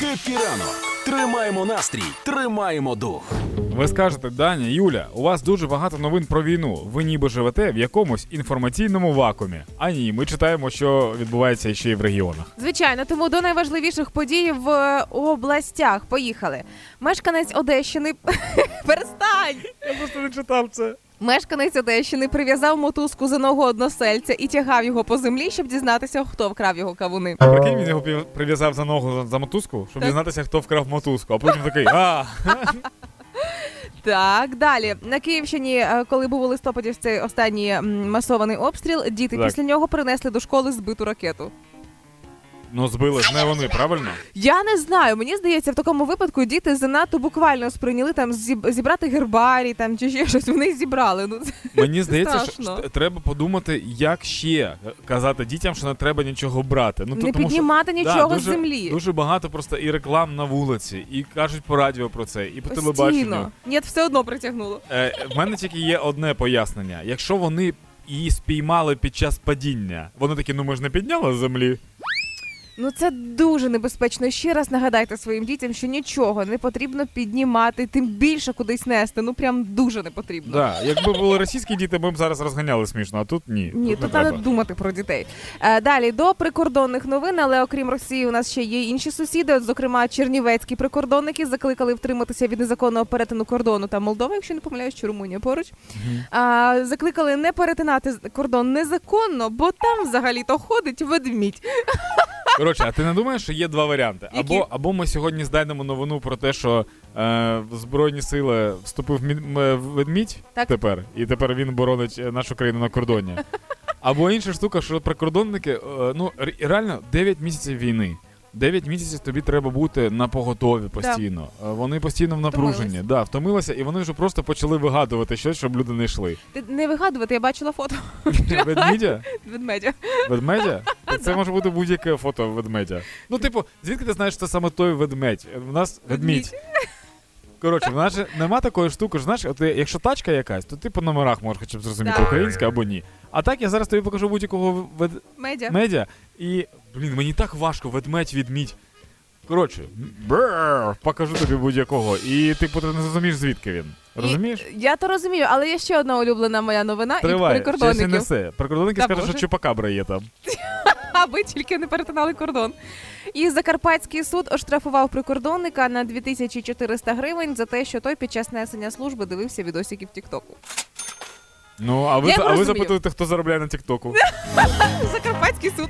Хеппі ранок! Тримаємо настрій, тримаємо дух. Ви скажете, Даня, Юля, у вас дуже багато новин про війну. Ви ніби живете в якомусь інформаційному вакуумі. А ні, ми читаємо, що відбувається ще й в регіонах. Звичайно, тому до найважливіших подій в е, областях. Поїхали. Мешканець Одещини перестань. Я просто не читав це. Мешканець Одещини прив'язав мотузку за ногу односельця і тягав його по землі, щоб дізнатися, хто вкрав його кавуни. А прикинь, він його пів- прив'язав за ногу за, за мотузку, щоб Так. дізнатися, хто вкрав мотузку. А потім такий, а Так, далі на Київщині, е, коли був у листопаді цей останній м, масований обстріл, діти Так. після нього принесли до школи збиту ракету. Ну збили ж не вони, правильно? Я не знаю. Мені здається, в такому випадку діти занадто буквально сприйняли там зіб- зібрати гербарій там чи ще щось. Вони зібрали. Ну це Мені здається, що, Страшно. що треба подумати, як ще казати дітям, що не треба нічого брати. Ну то- не тому що- піднімати Да, нічого дуже, землі. Дуже багато просто і реклам на вулиці, і кажуть по радіо про це, і по телебаченню. Постійно. Ні, все одно притягнуло. Е, в мене тільки є одне пояснення. Якщо вони її спіймали під час падіння, вони такі, ну ми ж не підняли з землі. Ну це дуже небезпечно. Ще раз нагадайте своїм дітям, що нічого не потрібно піднімати, тим більше кудись нести. Ну прям дуже не потрібно. Да, якби були російські діти, ми б зараз розганяли смішно, а тут ні. Ні, тут тут треба треба. думати про дітей. Е, далі до прикордонних новин, але окрім Росії, у нас ще є інші сусіди. От, зокрема, чернівецькі прикордонники закликали втриматися від незаконного перетину кордону та Молдова, якщо не помиляюсь, чи Румунія поруч. А, закликали не перетинати кордон незаконно, бо там взагалі-то ходить ведмідь. Коротше, а ти не думаєш, що є два варіанти? Які? Або, або ми сьогодні знайдемо новину про те, що е, в Збройні сили вступив мі- м- ведмідь Так. тепер, і тепер він боронить е, нашу країну на кордоні. Або інша штука, що прикордонники, е, ну реально 9 місяців війни. 9 місяців тобі треба бути на поготові постійно. Е, Вони постійно в напруженні. Да, втомилися, і вони вже просто почали вигадувати щось, щоб люди не йшли. Ти не вигадувати, я бачила фото Ведмідя? ведмедя. Ведмедя? Це може бути будь-яке фото ведмедя. Ну, типу, звідки ти знаєш, що це саме той ведмедь? У нас ведмідь. Коротше, в нас же нема такої штуки, що знаєш, от якщо тачка якась, то ти по номерах можеш хоча б зрозуміти, українська або ні. А так я зараз тобі покажу будь-якого Медя. і. Блін, мені так важко, ведмедь, відмідь. Коротше, бррр, покажу тобі будь-якого. І типу ти не зрозумієш, звідки він. Розумієш? І, я то розумію, але є ще одна улюблена моя новина і Тривай, ще прикордонників. все. Прикордонники Та скажуть, що Боже. чупакабра є там. аби тільки не перетинали кордон. І Закарпатський суд оштрафував прикордонника на 2400 гривень за те, що той під час несення служби дивився відосики в Тіктоку. Ну, а ви, Я а його ви розумію. запитуєте, хто заробляє на Тіктоку? Закарпатський суд.